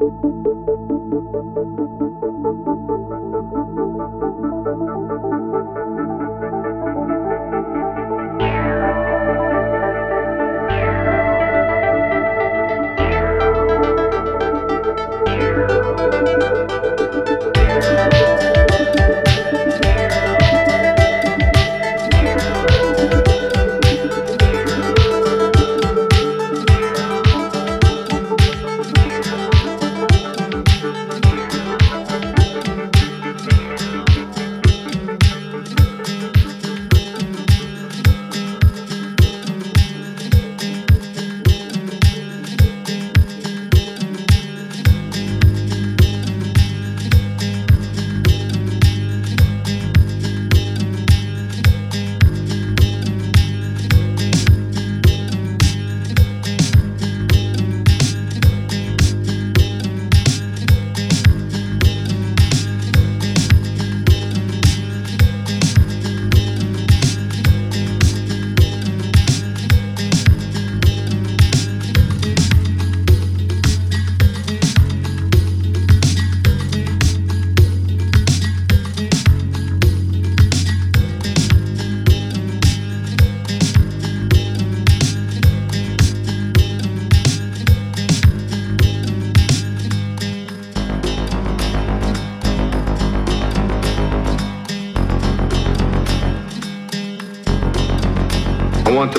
want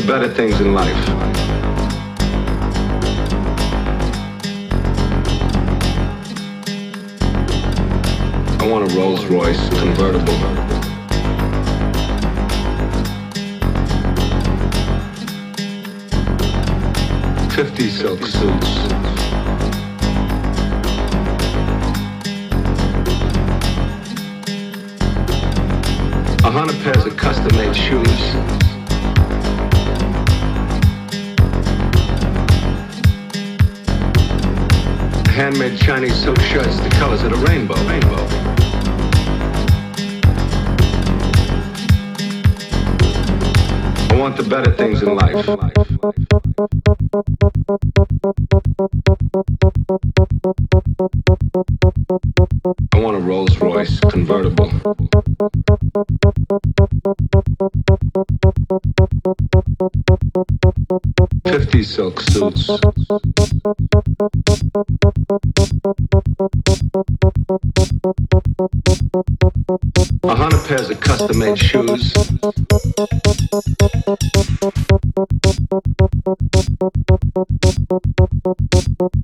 better things in life. I want a Rolls Royce convertible. Fifty silk suits. A hundred pairs of custom-made shoes. Handmade Chinese silk shirts the colors of the rainbow. Rainbow. I want the better things in life. I want a Rolls Royce convertible. Fifty silk suits. A hundred pairs of custom-made shoes.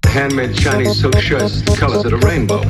Handmade Chinese coat shirts the colors of the rainbow.